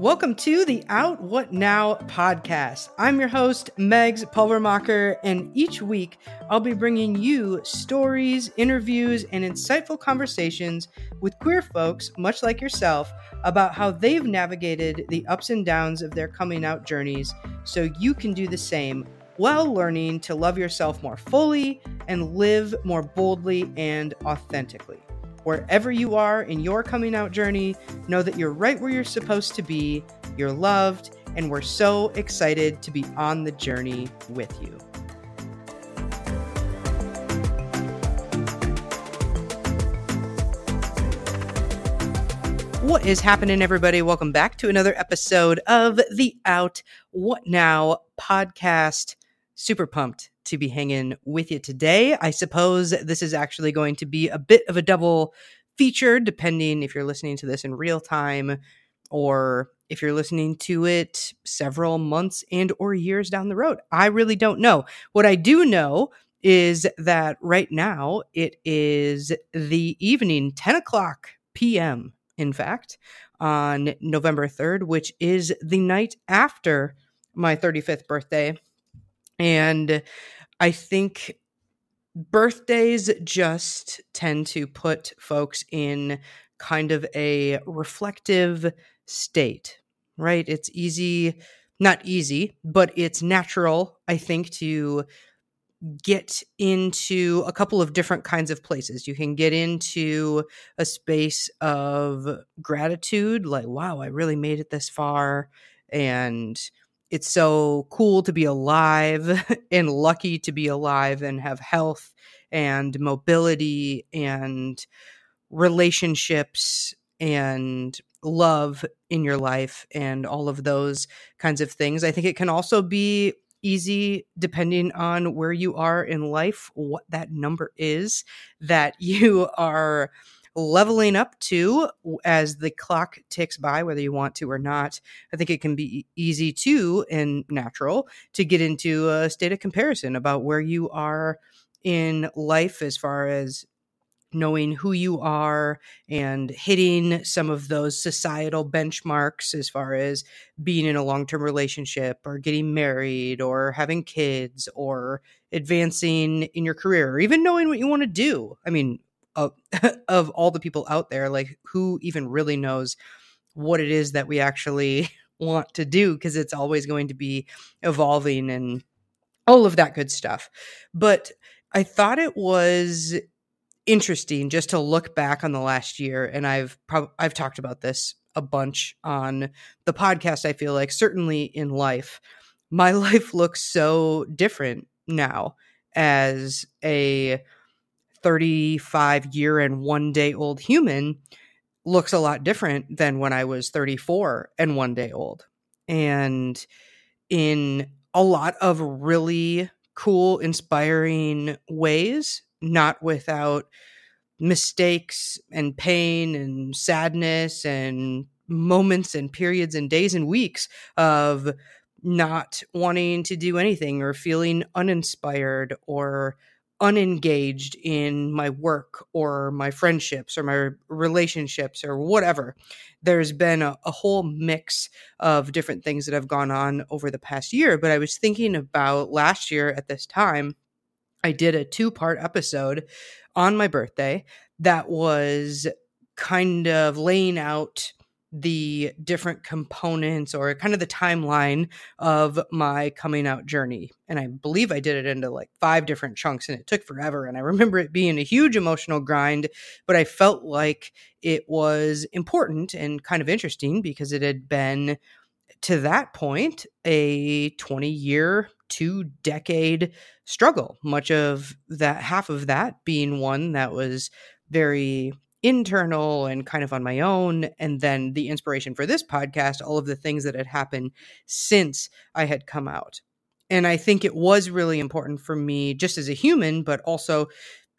Welcome to the Out What Now podcast. I'm your host, Megs Pulvermacher, and each week I'll be bringing you stories, interviews, and insightful conversations with queer folks, much like yourself, about how they've navigated the ups and downs of their coming out journeys so you can do the same while learning to love yourself more fully and live more boldly and authentically. Wherever you are in your coming out journey, know that you're right where you're supposed to be, you're loved, and we're so excited to be on the journey with you. What is happening, everybody? Welcome back to another episode of the Out What Now podcast. Super pumped to be hanging with you today. I suppose this is actually going to be a bit of a double feature, depending if you're listening to this in real time or if you're listening to it several months and or years down the road. I really don't know. What I do know is that right now it is the evening, 10 o'clock p.m., in fact, on November 3rd, which is the night after my 35th birthday. And I think birthdays just tend to put folks in kind of a reflective state, right? It's easy, not easy, but it's natural, I think, to get into a couple of different kinds of places. You can get into a space of gratitude, like, wow, I really made it this far. And it's so cool to be alive and lucky to be alive and have health and mobility and relationships and love in your life and all of those kinds of things. I think it can also be easy depending on where you are in life, what that number is that you are leveling up to as the clock ticks by, whether you want to or not. I think it can be easy too and natural to get into a state of comparison about where you are in life as far as knowing who you are and hitting some of those societal benchmarks as far as being in a long term relationship or getting married or having kids or advancing in your career or even knowing what you want to do. I mean, of all the people out there like who even really knows what it is that we actually want to do because it's always going to be evolving and all of that good stuff. But i thought it was interesting just to look back on the last year and i've i've talked about this a bunch on the podcast i feel like certainly in life. My life looks so different now as a 35 year and one day old human looks a lot different than when I was 34 and one day old. And in a lot of really cool, inspiring ways, not without mistakes and pain and sadness and moments and periods and days and weeks of not wanting to do anything or feeling uninspired or unengaged in my work or my friendships or my relationships or whatever. There's been a, a, whole mix of different things that have gone on over the past year. But I was thinking about last year at this time, I did a two part episode on my birthday that was kind of laying out the different components or kind of the timeline of my coming out journey. And I believe I did it into like five different chunks and it took forever. And I remember it being a huge emotional grind, but I felt like it was important and kind of interesting because it had been to that point a 20 year, two decade struggle. Much of that, half of that being one that was very internal and kind of on my own. And then the inspiration for this podcast, all of the things that had happened since I had come out. And I think it was really important for me, just as a human, but also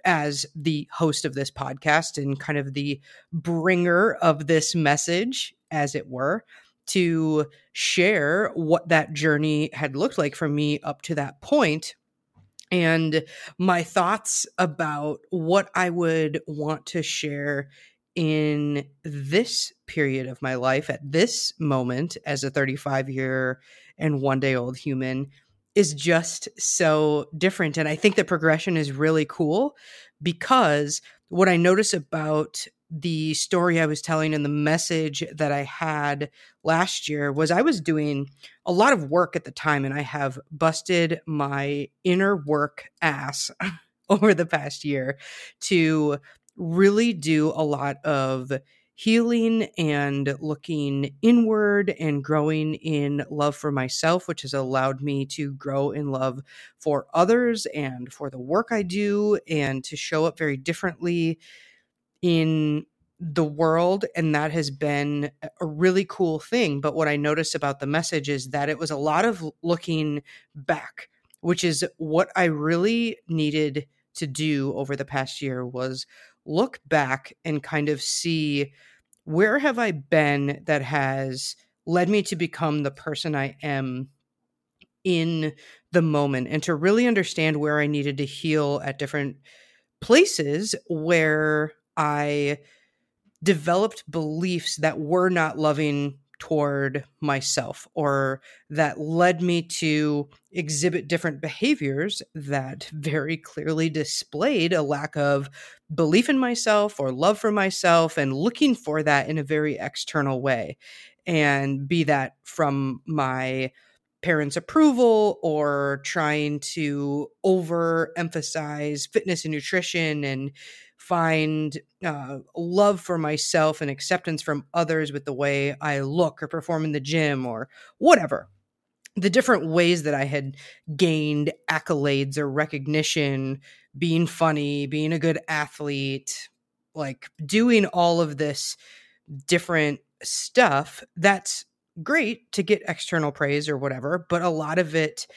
as the host of this podcast and kind of the bringer of this message, as it were, to share what that journey had looked like for me up to that point and my thoughts about what I would want to share in this period of my life at this moment as a 35 year and one day old human is just so different. And I think the progression is really cool because what I notice about the story I was telling and the message that I had last year was I was doing a lot of work at the time and I have busted my inner work ass over the past year to really do a lot of healing and looking inward and growing in love for myself, which has allowed me to grow in love for others and for the work I do and to show up very differently in the world. And that has been a really cool thing. But what I noticed about the message is that it was a lot of looking back, which is what I really needed to do over the past year was look back and kind of see where have I been that has led me to become the person I am in the moment and to really understand where I needed to heal at different places where I developed beliefs that were not loving toward myself or that led me to exhibit different behaviors that very clearly displayed a lack of belief in myself or love for myself and looking for that in a very external way. And be that from my parents' approval or trying to overemphasize fitness and nutrition and find uh, love for myself and acceptance from others with the way I look or perform in the gym or whatever. The different ways that I had gained accolades or recognition, being funny, being a good athlete, like doing all of this different stuff, that's great to get external praise or whatever, but a lot of it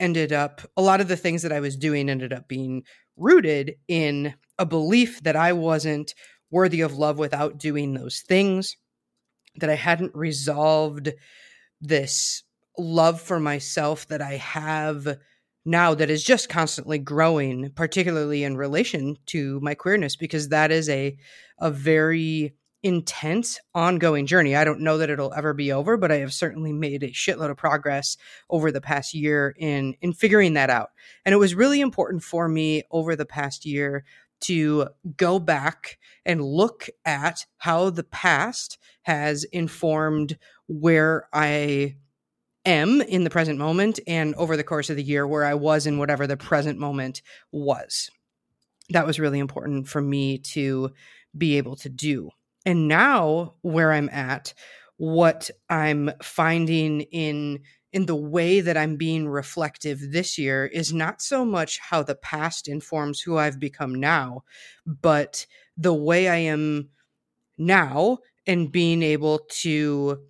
ended up, a lot of the things that I was doing ended up being rooted in a belief that I wasn't worthy of love without doing those things, that I hadn't resolved this love for myself that I have now that is just constantly growing, particularly in relation to my queerness, because that is a a very intense ongoing journey. I don't know that it'll ever be over, but I have certainly made a shitload of progress over the past year in in figuring that out. And it was really important for me over the past year to go back and look at how the past has informed where I am in the present moment and over the course of the year where I was in whatever the present moment was. That was really important for me to be able to do. And now, where I'm at, what I'm finding in in the way that I'm being reflective this year is not so much how the past informs who I've become now, but the way I am now and being able to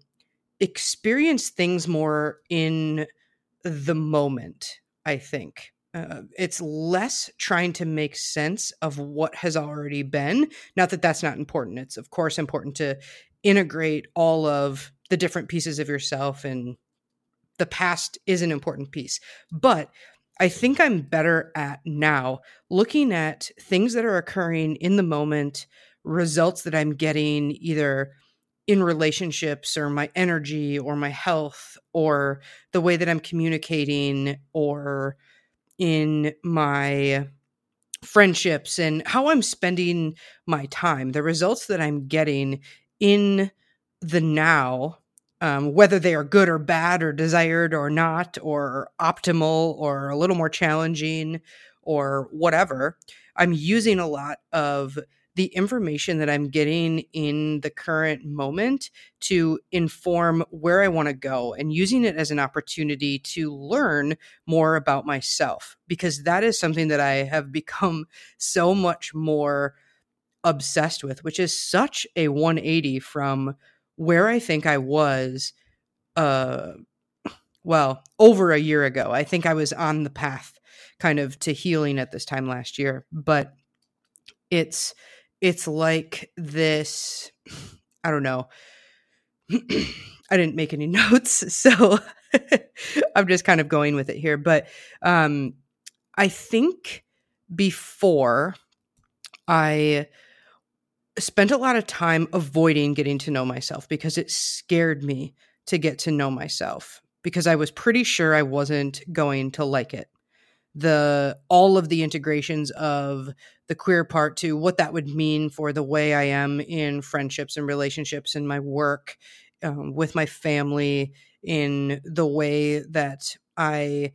experience things more in the moment, I think. Uh, it's less trying to make sense of what has already been. Not that that's not important. It's, of course, important to integrate all of the different pieces of yourself and the past is an important piece. But I think I'm better at now looking at things that are occurring in the moment, results that I'm getting either in relationships or my energy or my health or the way that I'm communicating or in my friendships and how I'm spending my time, the results that I'm getting in the now um, whether they are good or bad or desired or not or optimal or a little more challenging or whatever i'm using a lot of the information that i'm getting in the current moment to inform where i want to go and using it as an opportunity to learn more about myself because that is something that i have become so much more obsessed with which is such a 180 from where I think I was uh well, over a year ago. I think I was on the path kind of to healing at this time last year, but it's it's like this I don't know. I didn't make any notes, so I'm just kind of going with it here, but um I think before I spent a lot of time avoiding getting to know myself because it scared me to get to know myself because I was pretty sure I wasn't going to like it. The all of the integrations of the queer part to what that would mean for the way I am in friendships and relationships in my work, um, with my family, in the way that I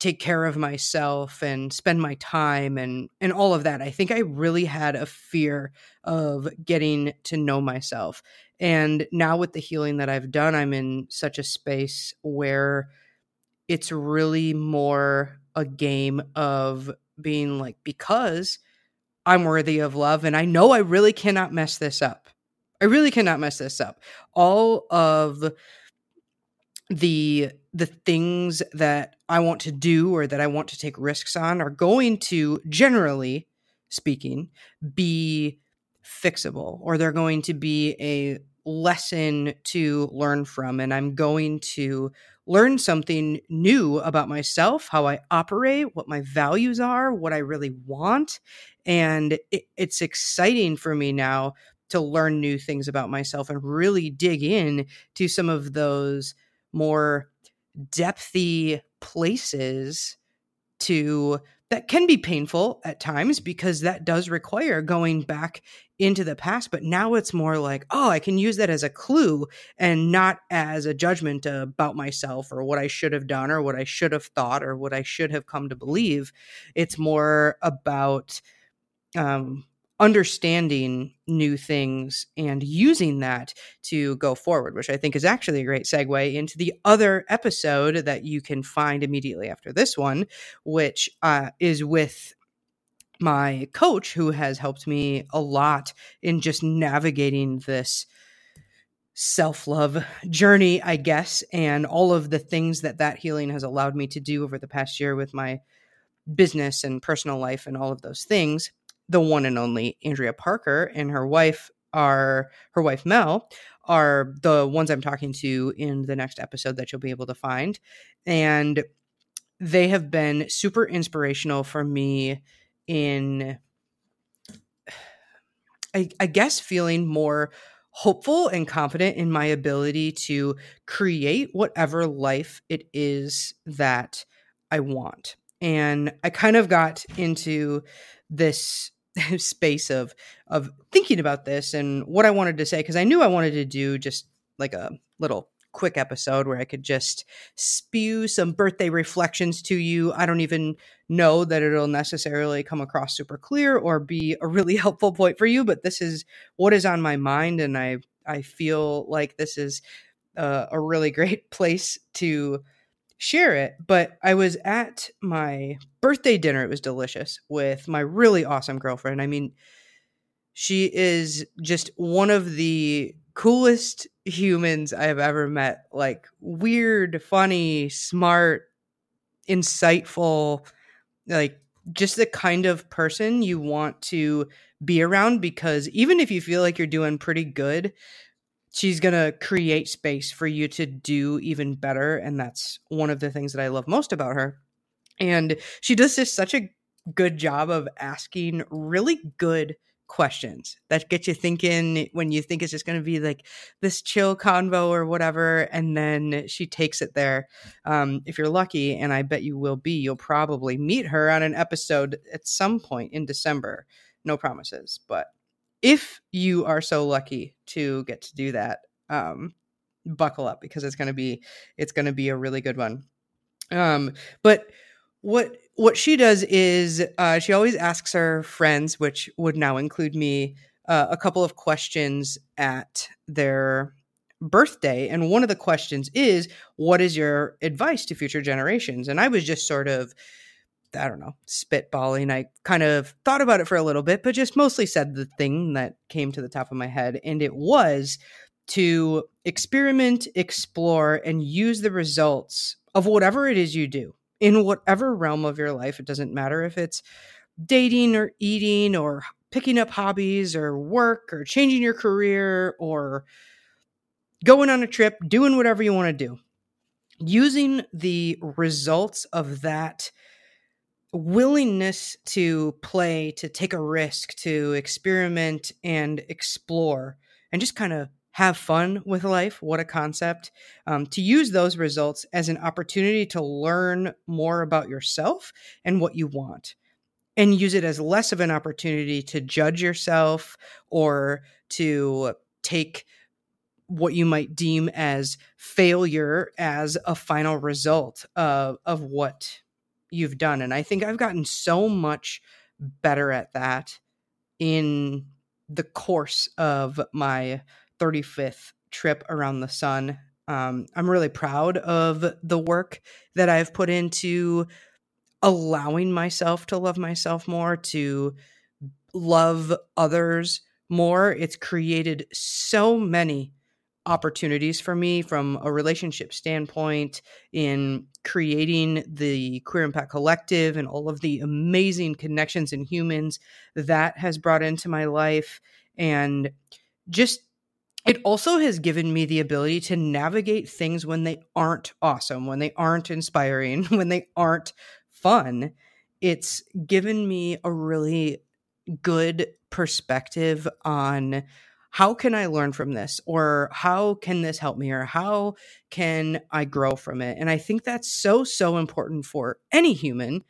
take care of myself and spend my time and and all of that. I think I really had a fear of getting to know myself. And now with the healing that I've done, I'm in such a space where it's really more a game of being like because I'm worthy of love and I know I really cannot mess this up. I really cannot mess this up. All of the the things that I want to do or that I want to take risks on are going to generally speaking be fixable or they're going to be a lesson to learn from and I'm going to learn something new about myself, how I operate, what my values are, what I really want. And it, it's exciting for me now to learn new things about myself and really dig in to some of those more depthy places to that can be painful at times because that does require going back into the past but now it's more like oh i can use that as a clue and not as a judgment about myself or what i should have done or what i should have thought or what i should have come to believe. It's more about um, understanding new things and using that to go forward, which I think is actually a great segue into the other episode that you can find immediately after this one, which uh, is with my coach who has helped me a lot in just navigating this self love journey, I guess, and all of the things that that healing has allowed me to do over the past year with my business and personal life and all of those things the one and only Andrea Parker and her wife are her wife Mel are the ones I'm talking to in the next episode that you'll be able to find. And they have been super inspirational for me in I, I guess feeling more hopeful and confident in my ability to create whatever life it is that I want. And I kind of got into this space of of thinking about this and what I wanted to say because I knew I wanted to do just like a little quick episode where I could just spew some birthday reflections to you. I don't even know that it'll necessarily come across super clear or be a really helpful point for you, but this is what is on my mind and I I feel like this is uh, a really great place to share it, but I was at my birthday dinner. It was delicious with my really awesome girlfriend. I mean, she is just one of the coolest humans I have ever met. Like, weird, funny, smart, insightful, like, just the kind of person you want to be around because even if you feel like you're doing pretty good, she's going to create space for you to do even better and that's one of the things that I love most about her. And she does just such a good job of asking really good questions that get you thinking when you think it's just going to be like this chill convo or whatever and then she takes it there um, if you're lucky and i bet you will be you'll probably meet her on an episode at some point in december no promises but if you are so lucky to get to do that, um, buckle up because it's going to be it's going to be a really good one. Um, but what what she does is uh, she always asks her friends, which would now include me, uh, a couple of questions at their birthday. And one of the questions is, "What is your advice to future generations?" And I was just sort of I don't know, spitballing. I kind of thought about it for a little bit, but just mostly said the thing that came to the top of my head. And it was to experiment, explore, and use the results of whatever it is you do in whatever realm of your life. It doesn't matter if it's dating or eating or picking up hobbies or work or changing your career or going on a trip, doing whatever you want to do. Using the results of that willingness to play, to take a risk, to experiment and explore, and just kind of have fun with life. What a concept. Um, to use those results as an opportunity to learn more about yourself and what you want, and use it as less of an opportunity to judge yourself or to take what you might deem as failure as a final result of, of what you've done. And I think I've gotten so much better at that in the course of my 35th trip around the sun. Um, I'm really proud of the work that I've put into allowing myself to love myself more, to love others more. It's created so many opportunities for me from a relationship standpoint in creating the queer impact collective and all of the amazing connections and humans that has brought into my life. And just it also has given me the ability to navigate things when they aren't awesome when they aren't inspiring when they aren't fun. It's given me a really good perspective on how can I learn from this? Or how can this help me? Or how can I grow from it? And I think that's so, so important for any human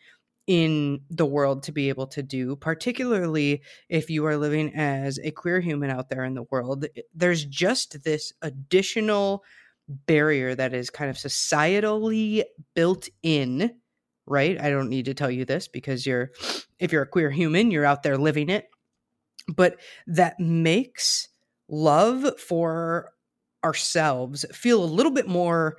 in the world to be able to do, particularly if you are living as a queer human out there in the world. Eh, there's just this additional barrier that is kind of societally built in right i don't need to tell you this because you're if you're a queer human you're out there living it but that makes love for ourselves feel a little bit more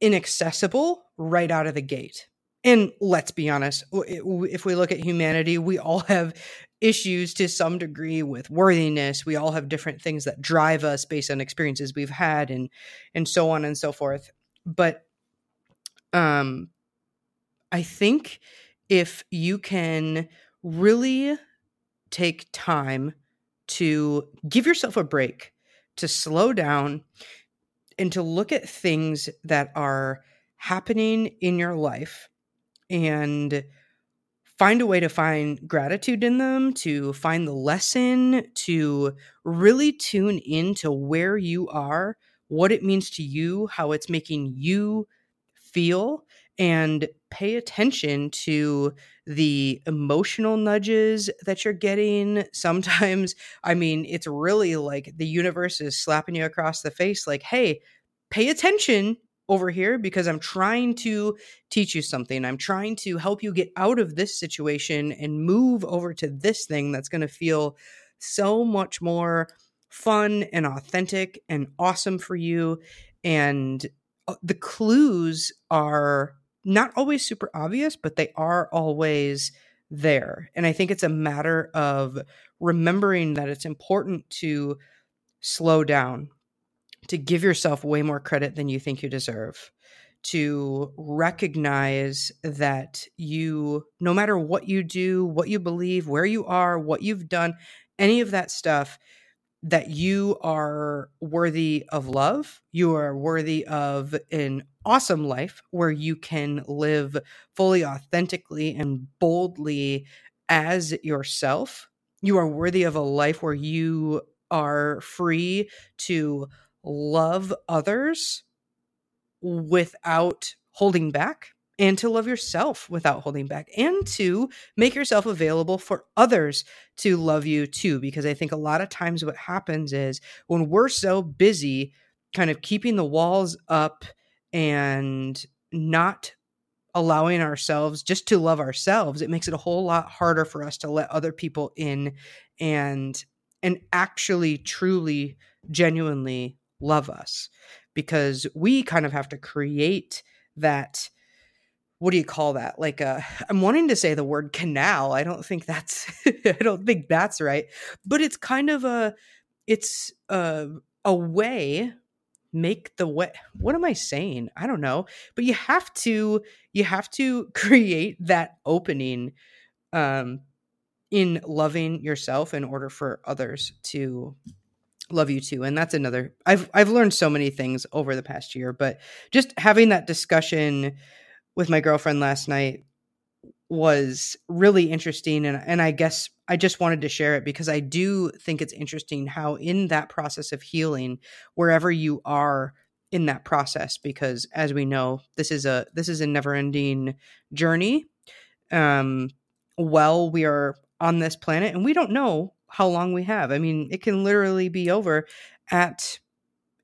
inaccessible right out of the gate. And let's be honest, if we look at humanity, we all have issues to some degree with worthiness. We all have different things that drive us based on experiences we've had and and so on and so forth. But um I think if you can really take time to give yourself a break, to slow down, and to look at things that are happening in your life and find a way to find gratitude in them, to find the lesson, to really tune into where you are, what it means to you, how it's making you feel, and pay attention to the emotional nudges that you're getting. Sometimes, I mean, it's really like the universe is slapping you across the face, like, hey, pay attention over here because I'm trying to teach you something. I'm trying to help you get out of this situation and move over to this thing that's going to feel so much more fun and authentic and awesome for you. And uh, the clues are not always super obvious, but they are always there. And I think it's a matter of remembering that it's important to slow down, to give yourself way more credit than you think you deserve, to recognize that you, no matter what you do, what you believe, where you are, what you've done, any of that stuff, that you are worthy of love. You are worthy of an awesome life where you can live fully authentically and boldly as yourself. You are worthy of a life where you are free to love others without holding back and to love yourself without holding back and to make yourself available for others to love you too because i think a lot of times what happens is when we're so busy kind of keeping the walls up and not allowing ourselves just to love ourselves it makes it a whole lot harder for us to let other people in and and actually truly genuinely love us because we kind of have to create that what do you call that? Like uh I'm wanting to say the word canal. I don't think that's I don't think that's right. But it's kind of a it's a a way make the way what am i saying? I don't know. But you have to you have to create that opening um in loving yourself in order for others to love you too and that's another i've i've learned so many things over the past year but just having that discussion with my girlfriend last night was really interesting and and I guess I just wanted to share it because I do think it's interesting how in that process of healing wherever you are in that process because as we know this is a this is a never-ending journey um while we are on this planet and we don't know how long we have. I mean, it can literally be over at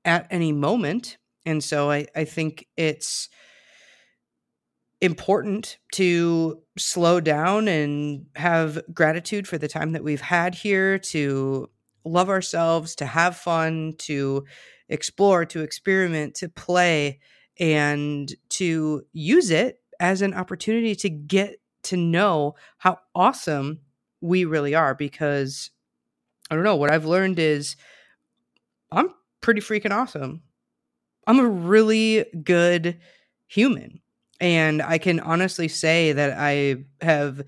at any moment. And so I, I think it's important to slow down and have gratitude for the time that we've had here to love ourselves, to have fun, to explore, to experiment, to play, and to use it as an opportunity to get to know how awesome we really are. Because I don't know, what I've learned is I'm pretty freaking awesome. I'm a really good human. And I can honestly say that I have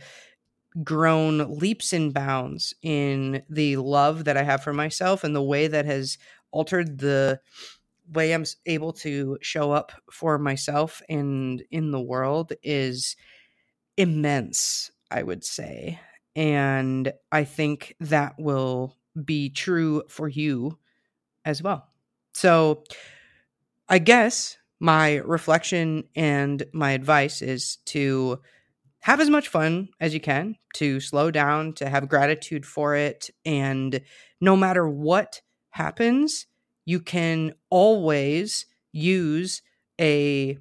grown leaps and bounds in the love that I have for myself and the way that has altered the way I'm able to show up for myself and in the world is immense, I would say. And I think that will be true for you as well. So, I guess my reflection and my advice is to have as much fun as you can, to slow down, to have gratitude for it. And no matter what happens, you can always use a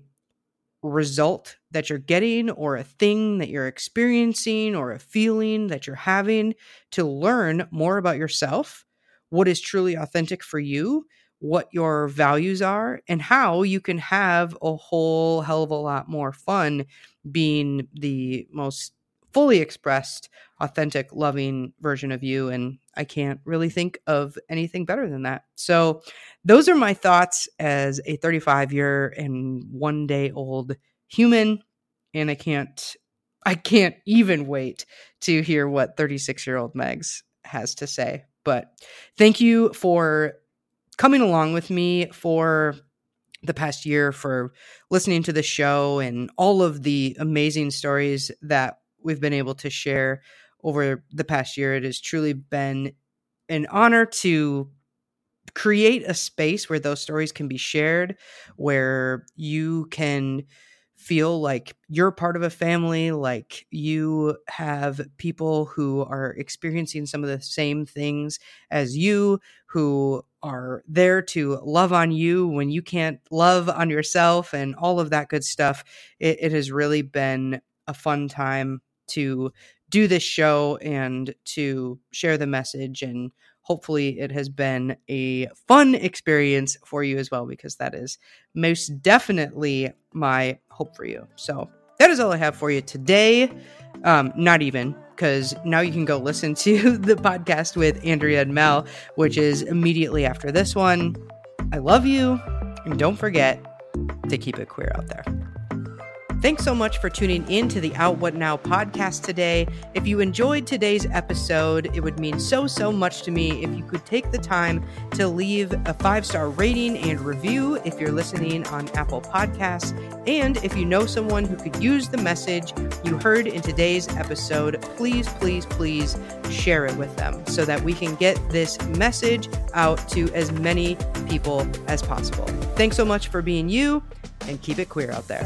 result that you're getting or a thing that you're experiencing or a feeling that you're having to learn more about yourself, what is truly authentic for you, what your values are and how you can have a whole hell of a lot more fun being the most fully expressed, authentic, loving version of you. And I can't really think of anything better than that. So, those are my thoughts as a 35 year and one day old human. And I can't, I can't even wait to hear what 36 year old Megs has to say. But thank you for coming along with me for the past year for listening to the show and all of the amazing stories that we've been able to share over the past year. It has truly been an honor to create a space where those stories can be shared, where you can feel like you're part of a family, like you have people who are experiencing some of the same things as you, who are there to love on you when you can't love on yourself, and all of that good stuff. It, it has really been a fun time to do this show and to share the message and hopefully it has been a fun experience for you as well because that is most definitely my hope for you. So that is all i have for you today. Um, not even because now you can go listen to the podcast with andrea and mel which is immediately after this one. I love you and don't forget to keep it queer out there Thanks so much for tuning in to the Out What Now podcast today. If you enjoyed today's episode, it would mean so, so much to me if you could take the time to leave a five star rating and review if you're listening on Apple Podcasts. And if you know someone who could use the message you heard in today's episode, please, please, please share it with them so that we can get this message out to as many people as possible. Thanks so much for being you and keep it queer out there.